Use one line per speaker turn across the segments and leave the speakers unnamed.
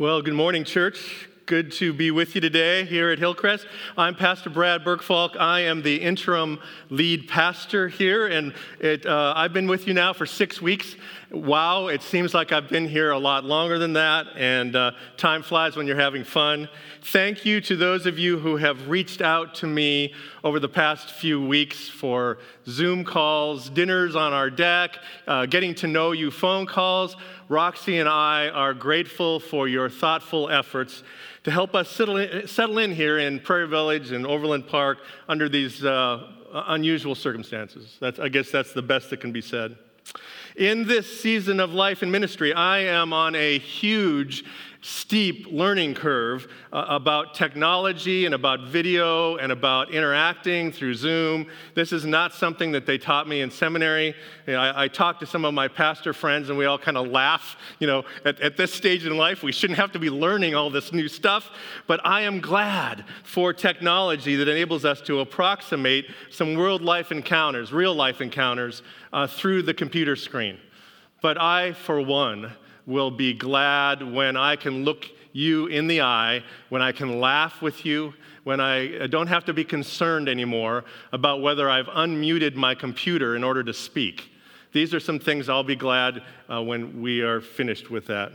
Well, good morning, church. Good to be with you today here at Hillcrest. I'm Pastor Brad Burkfalk. I am the interim lead pastor here, and it, uh, I've been with you now for six weeks. Wow, it seems like I've been here a lot longer than that, and uh, time flies when you're having fun. Thank you to those of you who have reached out to me over the past few weeks for Zoom calls, dinners on our deck, uh, getting to know you phone calls. Roxy and I are grateful for your thoughtful efforts to help us settle in, settle in here in Prairie Village and Overland Park under these uh, unusual circumstances. That's, I guess that's the best that can be said. In this season of life and ministry, I am on a huge steep learning curve uh, about technology and about video and about interacting through Zoom. This is not something that they taught me in seminary. You know, I, I talked to some of my pastor friends and we all kind of laugh. You know, at, at this stage in life, we shouldn't have to be learning all this new stuff. But I am glad for technology that enables us to approximate some world life encounters, real life encounters, uh, through the computer screen. But I, for one, will be glad when I can look you in the eye, when I can laugh with you, when I don't have to be concerned anymore about whether I've unmuted my computer in order to speak. These are some things I'll be glad uh, when we are finished with that.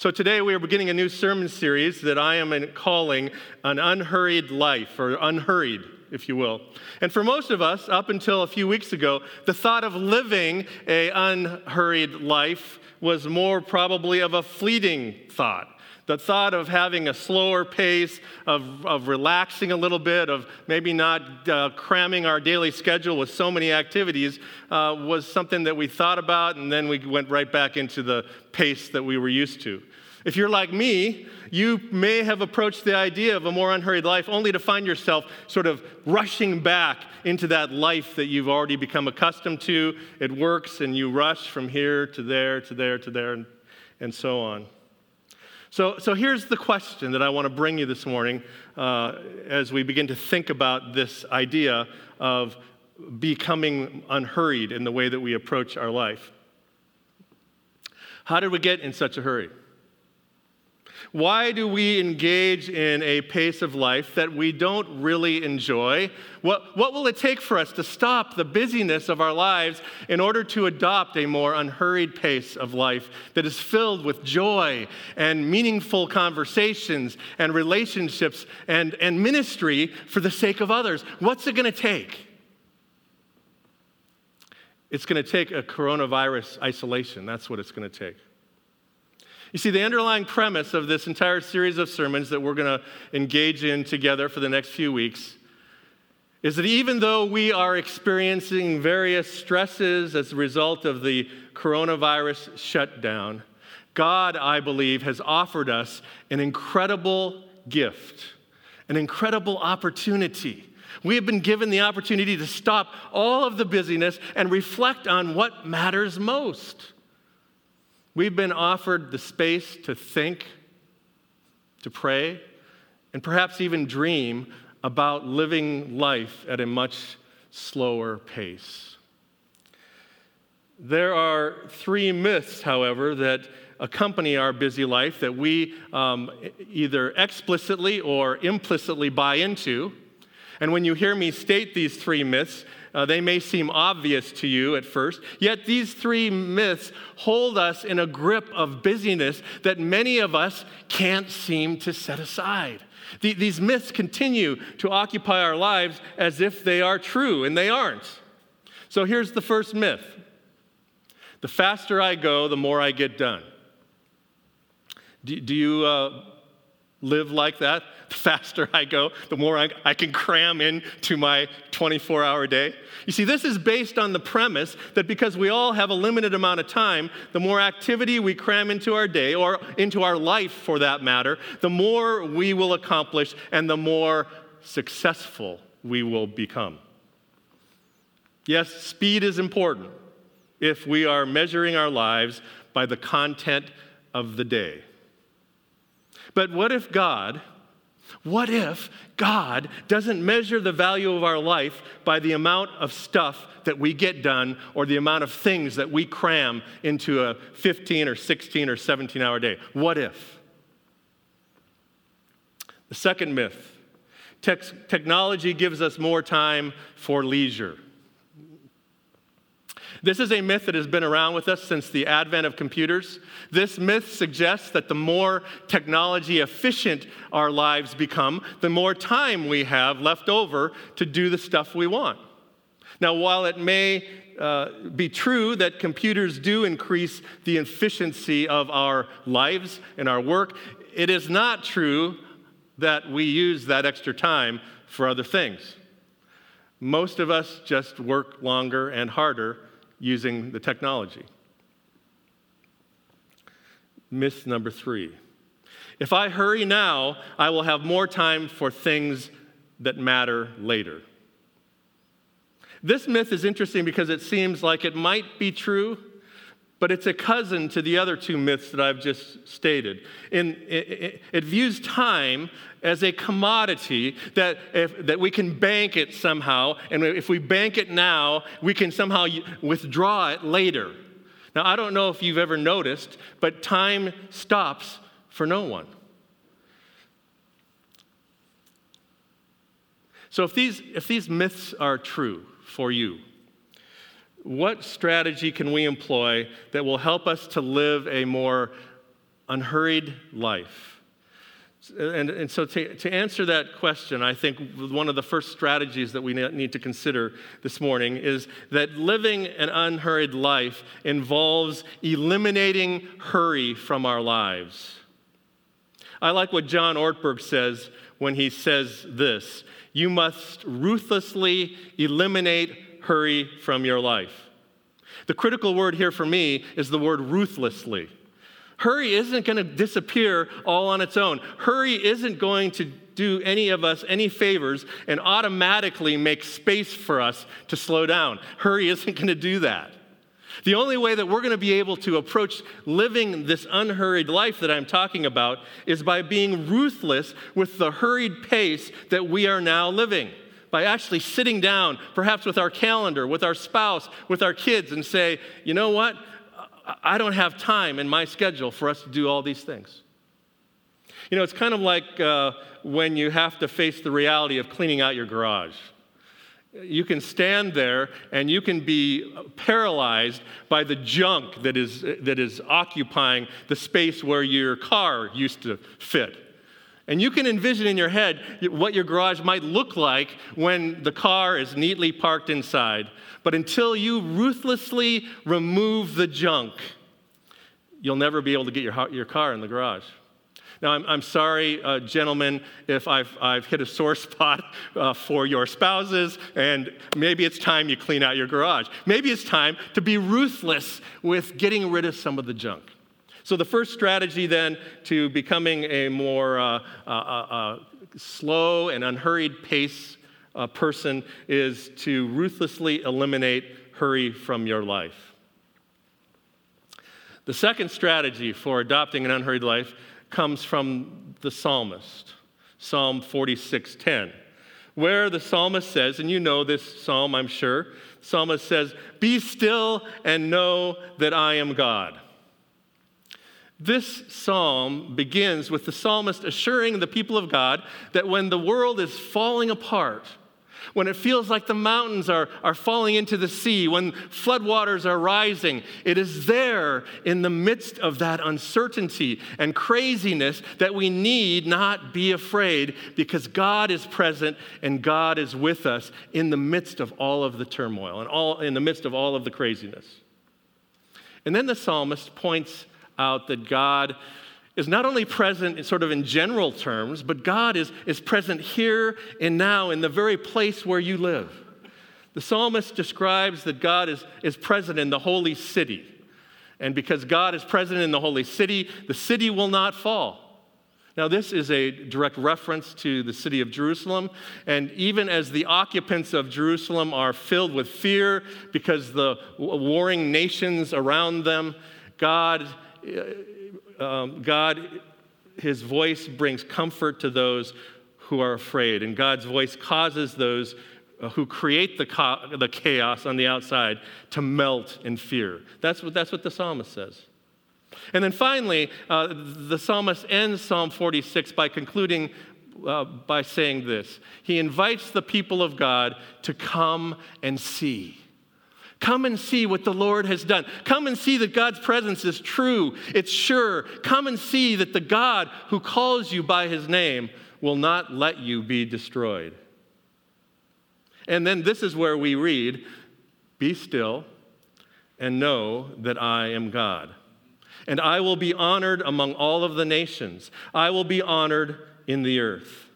So today we are beginning a new sermon series that I am calling An Unhurried Life, or Unhurried, if you will. And for most of us, up until a few weeks ago, the thought of living a unhurried life was more probably of a fleeting thought. The thought of having a slower pace, of, of relaxing a little bit, of maybe not uh, cramming our daily schedule with so many activities uh, was something that we thought about, and then we went right back into the pace that we were used to. If you're like me, you may have approached the idea of a more unhurried life only to find yourself sort of rushing back into that life that you've already become accustomed to. It works, and you rush from here to there to there to there, and, and so on. So, so here's the question that I want to bring you this morning uh, as we begin to think about this idea of becoming unhurried in the way that we approach our life. How did we get in such a hurry? Why do we engage in a pace of life that we don't really enjoy? What, what will it take for us to stop the busyness of our lives in order to adopt a more unhurried pace of life that is filled with joy and meaningful conversations and relationships and, and ministry for the sake of others? What's it going to take? It's going to take a coronavirus isolation. That's what it's going to take. You see, the underlying premise of this entire series of sermons that we're going to engage in together for the next few weeks is that even though we are experiencing various stresses as a result of the coronavirus shutdown, God, I believe, has offered us an incredible gift, an incredible opportunity. We have been given the opportunity to stop all of the busyness and reflect on what matters most. We've been offered the space to think, to pray, and perhaps even dream about living life at a much slower pace. There are three myths, however, that accompany our busy life that we um, either explicitly or implicitly buy into. And when you hear me state these three myths, uh, they may seem obvious to you at first, yet these three myths hold us in a grip of busyness that many of us can't seem to set aside. The, these myths continue to occupy our lives as if they are true, and they aren't. So here's the first myth the faster I go, the more I get done. Do, do you uh, live like that? The faster I go, the more I, I can cram into my 24 hour day. You see, this is based on the premise that because we all have a limited amount of time, the more activity we cram into our day, or into our life for that matter, the more we will accomplish and the more successful we will become. Yes, speed is important if we are measuring our lives by the content of the day. But what if God, what if God doesn't measure the value of our life by the amount of stuff that we get done or the amount of things that we cram into a 15 or 16 or 17 hour day? What if? The second myth technology gives us more time for leisure. This is a myth that has been around with us since the advent of computers. This myth suggests that the more technology efficient our lives become, the more time we have left over to do the stuff we want. Now, while it may uh, be true that computers do increase the efficiency of our lives and our work, it is not true that we use that extra time for other things. Most of us just work longer and harder using the technology. Myth number three if I hurry now, I will have more time for things that matter later. This myth is interesting because it seems like it might be true, but it's a cousin to the other two myths that I've just stated. In, it, it, views time as a commodity that, if, that we can bank it somehow, and if we bank it now, we can somehow withdraw it later. Now, I don't know if you've ever noticed, but time stops for no one. So, if these, if these myths are true for you, what strategy can we employ that will help us to live a more unhurried life? And, and so, to, to answer that question, I think one of the first strategies that we need to consider this morning is that living an unhurried life involves eliminating hurry from our lives. I like what John Ortberg says when he says this You must ruthlessly eliminate hurry from your life. The critical word here for me is the word ruthlessly. Hurry isn't going to disappear all on its own. Hurry isn't going to do any of us any favors and automatically make space for us to slow down. Hurry isn't going to do that. The only way that we're going to be able to approach living this unhurried life that I'm talking about is by being ruthless with the hurried pace that we are now living by actually sitting down, perhaps with our calendar, with our spouse, with our kids, and say, you know what? I don't have time in my schedule for us to do all these things. You know, it's kind of like uh, when you have to face the reality of cleaning out your garage. You can stand there and you can be paralyzed by the junk that is, that is occupying the space where your car used to fit. And you can envision in your head what your garage might look like when the car is neatly parked inside. But until you ruthlessly remove the junk, you'll never be able to get your, your car in the garage. Now, I'm, I'm sorry, uh, gentlemen, if I've, I've hit a sore spot uh, for your spouses, and maybe it's time you clean out your garage. Maybe it's time to be ruthless with getting rid of some of the junk. So, the first strategy then to becoming a more uh, uh, uh, uh slow and unhurried pace uh, person is to ruthlessly eliminate hurry from your life. The second strategy for adopting an unhurried life comes from the psalmist, Psalm 46:10, where the psalmist says, and you know this psalm, I'm sure, psalmist says, "Be still and know that I am God." This psalm begins with the psalmist assuring the people of God that when the world is falling apart, when it feels like the mountains are, are falling into the sea, when floodwaters are rising, it is there in the midst of that uncertainty and craziness that we need not be afraid because God is present and God is with us in the midst of all of the turmoil and all, in the midst of all of the craziness. And then the psalmist points out that God is not only present in sort of in general terms, but God is, is present here and now in the very place where you live. The psalmist describes that God is, is present in the holy city. And because God is present in the holy city, the city will not fall. Now, this is a direct reference to the city of Jerusalem. And even as the occupants of Jerusalem are filled with fear because the warring nations around them, God um, God, his voice brings comfort to those who are afraid, and God's voice causes those uh, who create the, co- the chaos on the outside to melt in fear. That's what, that's what the psalmist says. And then finally, uh, the psalmist ends Psalm 46 by concluding uh, by saying this He invites the people of God to come and see. Come and see what the Lord has done. Come and see that God's presence is true, it's sure. Come and see that the God who calls you by his name will not let you be destroyed. And then this is where we read Be still and know that I am God. And I will be honored among all of the nations, I will be honored in the earth.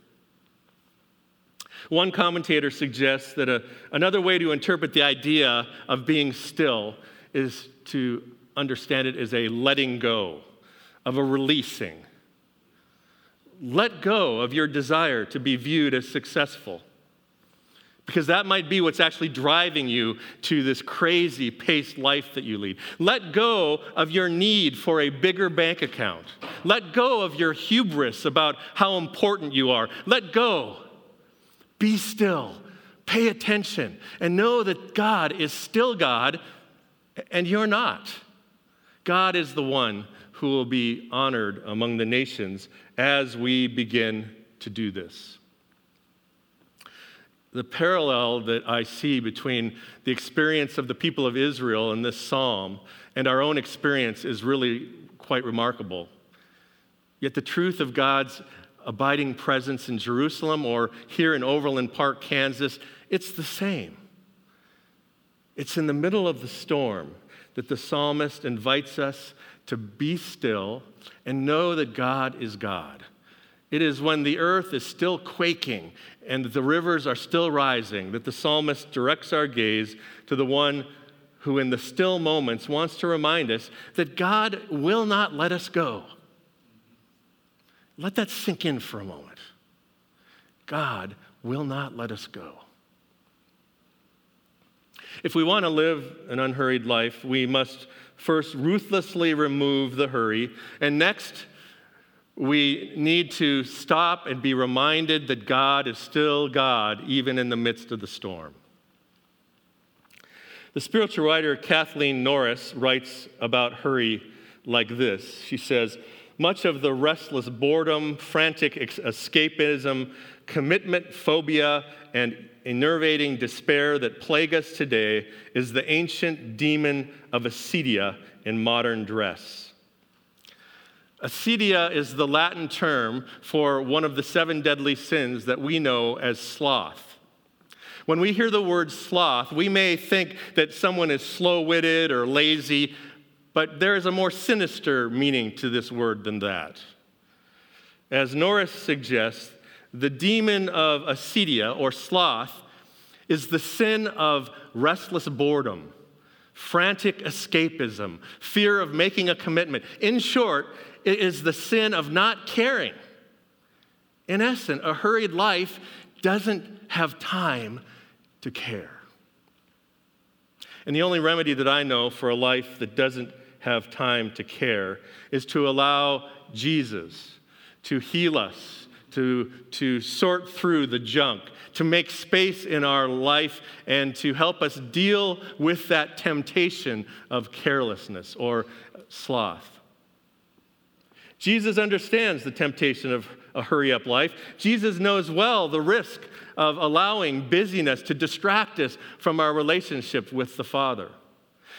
One commentator suggests that a, another way to interpret the idea of being still is to understand it as a letting go, of a releasing. Let go of your desire to be viewed as successful. Because that might be what's actually driving you to this crazy paced life that you lead. Let go of your need for a bigger bank account. Let go of your hubris about how important you are. Let go be still, pay attention, and know that God is still God and you're not. God is the one who will be honored among the nations as we begin to do this. The parallel that I see between the experience of the people of Israel in this psalm and our own experience is really quite remarkable. Yet the truth of God's abiding presence in Jerusalem or here in Overland Park, Kansas, it's the same. It's in the middle of the storm that the psalmist invites us to be still and know that God is God. It is when the earth is still quaking and the rivers are still rising that the psalmist directs our gaze to the one who, in the still moments, wants to remind us that God will not let us go. Let that sink in for a moment. God will not let us go. If we want to live an unhurried life, we must first ruthlessly remove the hurry, and next, we need to stop and be reminded that God is still God, even in the midst of the storm. The spiritual writer Kathleen Norris writes about hurry like this She says, much of the restless boredom, frantic escapism, commitment phobia, and enervating despair that plague us today is the ancient demon of acedia in modern dress. Acedia is the Latin term for one of the seven deadly sins that we know as sloth. When we hear the word sloth, we may think that someone is slow witted or lazy, but there is a more sinister meaning to this word than that. As Norris suggests, the demon of acedia or sloth is the sin of restless boredom, frantic escapism, fear of making a commitment. In short, it is the sin of not caring. In essence, a hurried life doesn't have time to care. And the only remedy that I know for a life that doesn't have time to care is to allow Jesus to heal us, to, to sort through the junk, to make space in our life, and to help us deal with that temptation of carelessness or sloth. Jesus understands the temptation of a hurry up life. Jesus knows well the risk of allowing busyness to distract us from our relationship with the Father.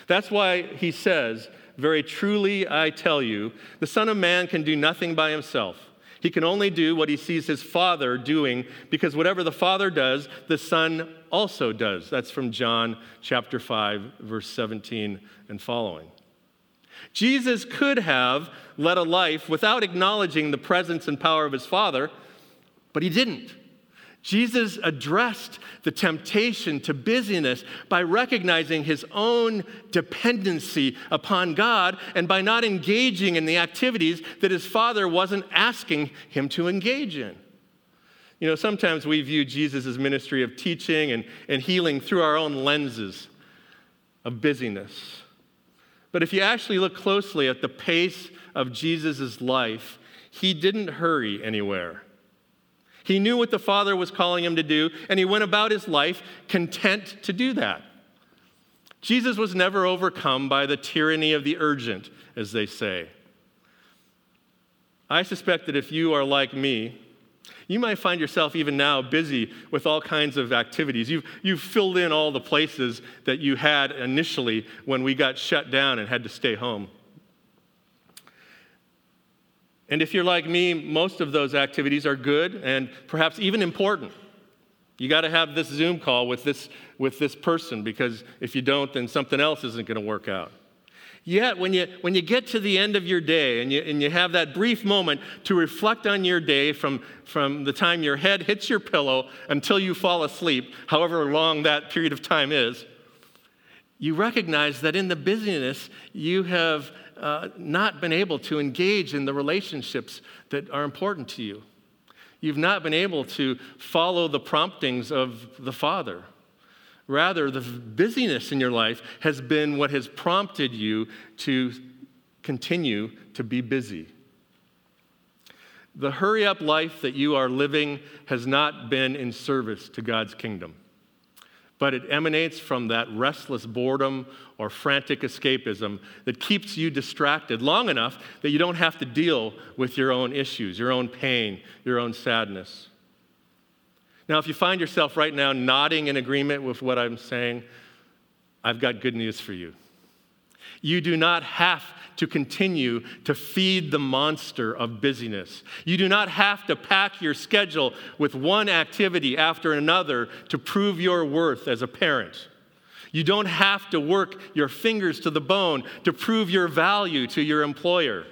That's why he says very truly, I tell you, the Son of Man can do nothing by himself. He can only do what he sees his Father doing, because whatever the Father does, the Son also does. That's from John chapter 5, verse 17 and following. Jesus could have led a life without acknowledging the presence and power of his Father, but he didn't. Jesus addressed the temptation to busyness by recognizing his own dependency upon God and by not engaging in the activities that his father wasn't asking him to engage in. You know, sometimes we view Jesus' ministry of teaching and, and healing through our own lenses of busyness. But if you actually look closely at the pace of Jesus' life, he didn't hurry anywhere. He knew what the Father was calling him to do, and he went about his life content to do that. Jesus was never overcome by the tyranny of the urgent, as they say. I suspect that if you are like me, You might find yourself even now busy with all kinds of activities. You've, you've filled in all the places that you had initially when we got shut down and had to stay home. And if you're like me, most of those activities are good and perhaps even important. You got to have this Zoom call with this, with this person because if you don't, then something else isn't going to work out. Yet, when you, when you get to the end of your day and you, and you have that brief moment to reflect on your day from, from the time your head hits your pillow until you fall asleep, however long that period of time is, you recognize that in the busyness, you have uh, not been able to engage in the relationships that are important to you. You've not been able to follow the promptings of the Father. Rather, the busyness in your life has been what has prompted you to continue to be busy. The hurry up life that you are living has not been in service to God's kingdom, but it emanates from that restless boredom or frantic escapism that keeps you distracted long enough that you don't have to deal with your own issues, your own pain, your own sadness. Now, if you find yourself right now nodding in agreement with what I'm saying, I've got good news for you. You do not have to continue to feed the monster of busyness. You do not have to pack your schedule with one activity after another to prove your worth as a parent. You don't have to work your fingers to the bone to prove your value to your employer.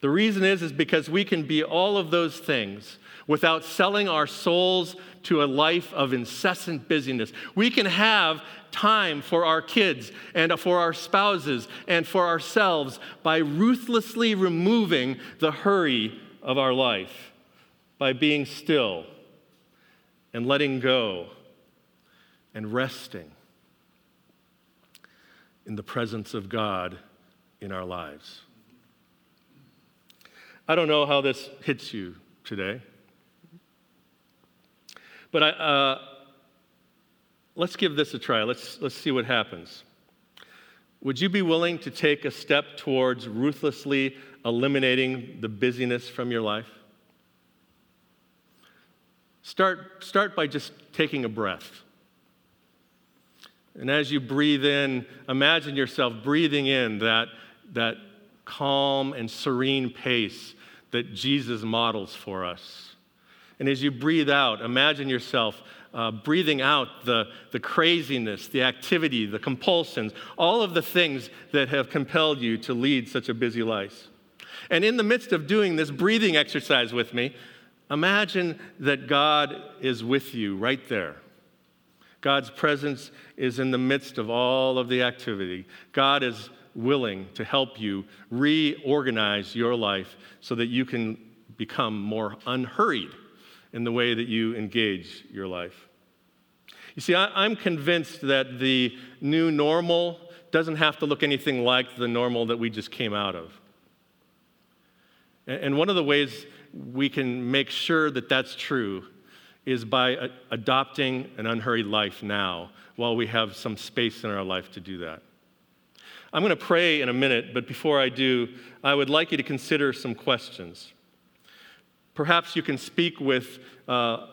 The reason is is because we can be all of those things without selling our souls to a life of incessant busyness. We can have time for our kids and for our spouses and for ourselves by ruthlessly removing the hurry of our life, by being still and letting go and resting in the presence of God in our lives. I don't know how this hits you today. But I, uh, let's give this a try. Let's, let's see what happens. Would you be willing to take a step towards ruthlessly eliminating the busyness from your life? Start, start by just taking a breath. And as you breathe in, imagine yourself breathing in that, that calm and serene pace that Jesus models for us. And as you breathe out, imagine yourself uh, breathing out the, the craziness, the activity, the compulsions, all of the things that have compelled you to lead such a busy life. And in the midst of doing this breathing exercise with me, imagine that God is with you right there. God's presence is in the midst of all of the activity. God is willing to help you reorganize your life so that you can become more unhurried in the way that you engage your life. You see, I, am convinced that the new normal doesn't have to look anything like the normal that we just came out of. And one of the ways we can make sure that that's true is by adopting an unhurried life now while we have some space in our life to do that. I'm going to pray in a minute, but before I do, I would like you to consider some questions. Perhaps you can speak with uh,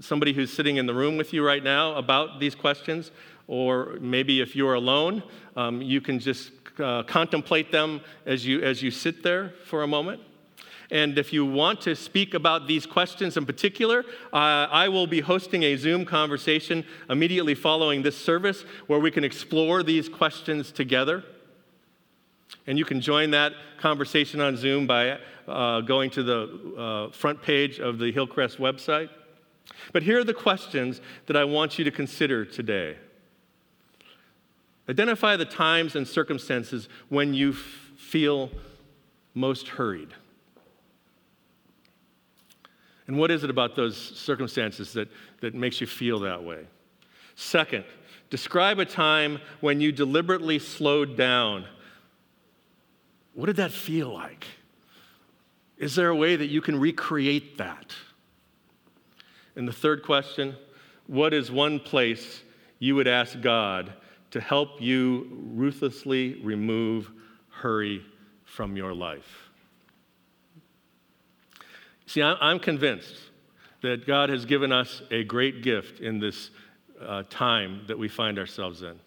somebody who's sitting in the room with you right now about these questions, or maybe if you're alone, um, you can just uh, contemplate them as you, as you sit there for a moment. And if you want to speak about these questions in particular, uh, I will be hosting a Zoom conversation immediately following this service where we can explore these questions together. And you can join that conversation on Zoom by uh, going to the uh, front page of the Hillcrest website. But here are the questions that I want you to consider today. Identify the times and circumstances when you f- feel most hurried. And what is it about those circumstances that, that makes you feel that way? Second, describe a time when you deliberately slowed down. What did that feel like? Is there a way that you can recreate that? And the third question what is one place you would ask God to help you ruthlessly remove hurry from your life? See, I'm convinced that God has given us a great gift in this uh, time that we find ourselves in.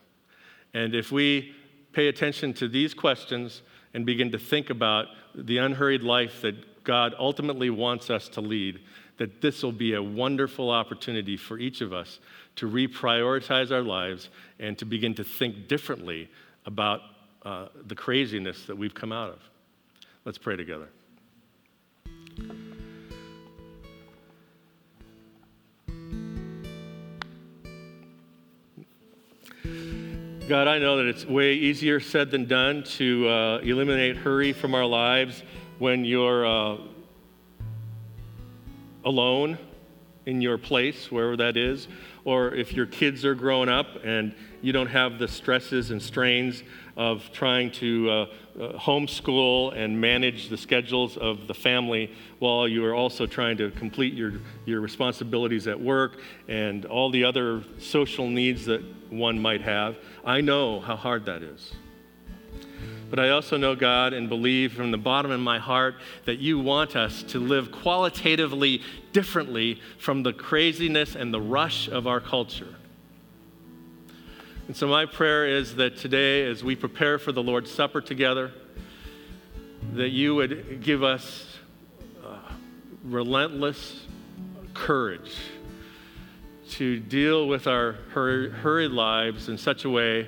And if we pay attention to these questions and begin to think about the unhurried life that God ultimately wants us to lead, that this will be a wonderful opportunity for each of us to reprioritize our lives and to begin to think differently about uh, the craziness that we've come out of. Let's pray together. God, I know that it's way easier said than done to uh, eliminate hurry from our lives when you're uh, alone in your place, wherever that is, or if your kids are growing up and you don't have the stresses and strains of trying to uh, uh, homeschool and manage the schedules of the family while you are also trying to complete your, your responsibilities at work and all the other social needs that one might have. I know how hard that is. But I also know, God, and believe from the bottom of my heart that you want us to live qualitatively differently from the craziness and the rush of our culture. And so, my prayer is that today, as we prepare for the Lord's Supper together, that you would give us uh, relentless courage to deal with our hurried lives in such a way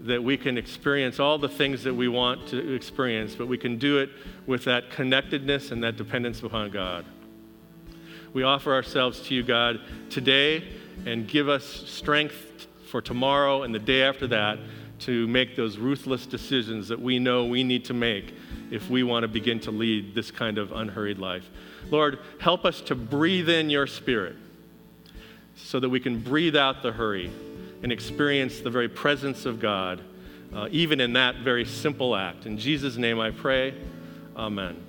that we can experience all the things that we want to experience, but we can do it with that connectedness and that dependence upon God. We offer ourselves to you, God, today and give us strength for tomorrow and the day after that to make those ruthless decisions that we know we need to make if we want to begin to lead this kind of unhurried life. Lord, help us to breathe in your spirit so that we can breathe out the hurry and experience the very presence of God, uh, even in that very simple act. In Jesus' name I pray, amen.